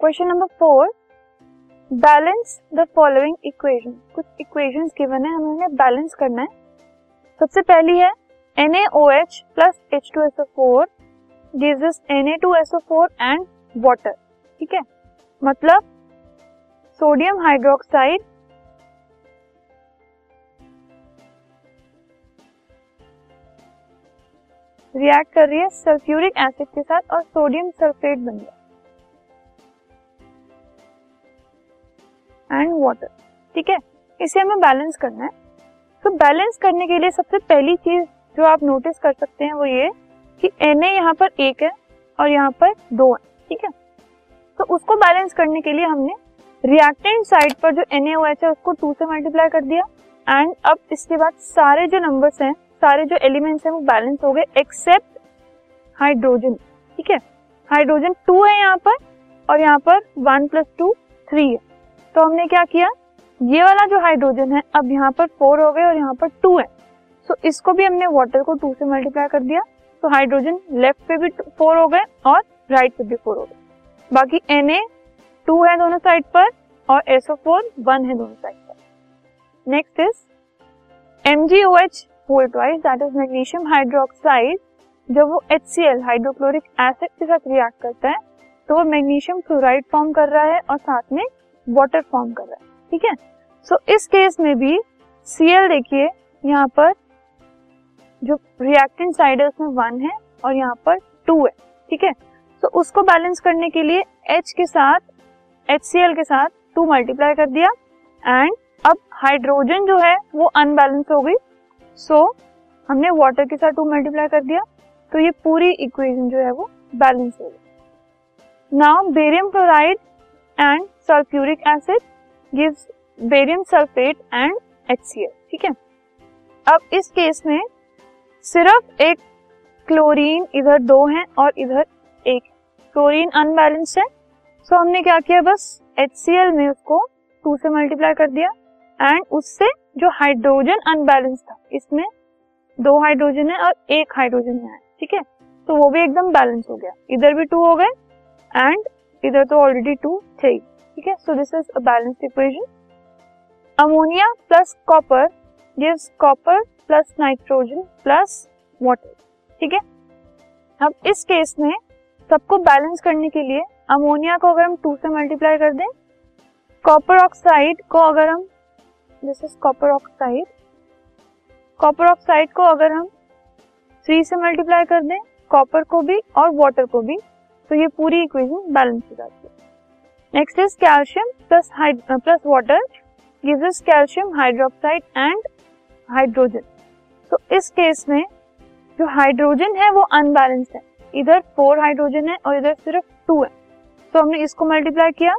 Question number four balance the following equation कुछ equations given है, हमें उन्हें बैलेंस करना है। सबसे पहली है N A O H plus H two S O four give N A two S O four and water ठीक है? मतलब सोडियम हाइड्रोक्साइड रिएक्ट कर रही है सल्फ्यूरिक एसिड के साथ और सोडियम सल्फेट बन गया एंड वाटर ठीक है? इसे हमें बैलेंस करना है। तो बैलेंस करने के लिए सबसे पहली चीज़ जो आप नोटिस कर सकते हैं वो ये कि एन ए यहाँ पर एक है और यहाँ पर दो है। ठीक है? तो उसको बैलेंस करने के लिए हमने रिएक्टेंट साइड पर जो एन एच है उसको टू से मल्टीप्लाई कर दिया एंड अब इसके बाद सारे जो नंबर्स हैं, सारे जो एलिमेंट्स हैं वो बैलेंस हो गए एक्सेप्ट हाइड्रोजन ठीक है? हाइड्रोजन टू है यहाँ पर और यहाँ पर वन प्लस टू थ्री है। तो हमने क्या किया? ये वाला जो हाइड्रोजन है अब यहाँ पर फोर हो गए और यहाँ पर टू है। सो so, इसको भी हमने वाटर को टू से मल्टीप्लाई कर दिया। तो हाइड्रोजन लेफ़्ट पे भी फोर हो गए और राइट पे भी फोर हो गए। बाकी एन ए टू है दोनों साइड पर और एसओ फोर वन है दोनों साइड पर। Next is M G O H whole twice that is magnesium hydroxide जब वो H C L hydrochloric acid के साथ रिएक्ट करता है तो वो मैग्नीशियम क्लोराइड फॉर्म कर रहा है और साथ में वाटर फॉर्म कर रहा है ठीक है? सो इस केस में भी सीएल देखिए यहाँ पर जो रिएक्टेंट साइड है उसमें वन है और यहाँ पर टू है ठीक है? सो उसको बैलेंस करने के लिए H के साथ एच सी एल के साथ टू मल्टीप्लाई कर दिया एंड अब हाइड्रोजन जो है वो अनबैलेंस हो गई। सो so, हमने वाटर के साथ टू मल्टीप्लाई कर दिया तो ये पूरी इक्वेशन जो है वो बैलेंस हो गई। Now barium chloride and sulphuric acid gives barium sulphate and HCl ठीक है? अब इस केस में सिर्फ़ एक क्लोरीन इधर दो हैं और इधर एक क्लोरीन अनबैलेंस है सो so, हमने क्या किया? बस HCl में उसको टू से मल्टीप्लाई कर दिया एंड उससे जो हाइड्रोजन अनबैलेंस था इसमें दो हाइड्रोजन है और एक हाइड्रोजन है ठीक है? तो वो भी एकदम बैलेंस हो गया। इधर भी टू हो गए एंड इधर तो ऑलरेडी टू थे ठीक है? So this is a balanced equation ammonia plus copper gives copper plus nitrogen plus water ठीक है? अब इस केस में सबको बैलेंस करने के लिए अमोनिया को अगर हम टू से मल्टीप्लाई कर दें कॉपर ऑक्साइड को अगर हम this is copper oxide copper oxide को अगर हम थ्री से मल्टीप्लाई कर दें कॉपर को भी और वाटर को भी तो ये पूरी इक्वेशन बैलेंस हो जाती है। Next is calcium plus plus water gives us calcium hydroxide and hydrogen तो इस केस में जो हाइड्रोजन है वो अनबैलेंस्ड है। इधर फोर हाइड्रोजन है और इधर सिर्फ़ टू है। तो हमने इसको मल्टीप्लाई किया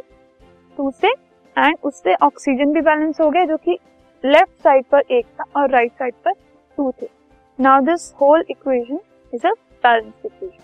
टू से एंड उससे ऑक्सीजन भी बैलेंस हो गया जो कि लेफ़्ट साइड पर एक था और राइट साइड पर टू थे। Now this whole equation is a balanced equation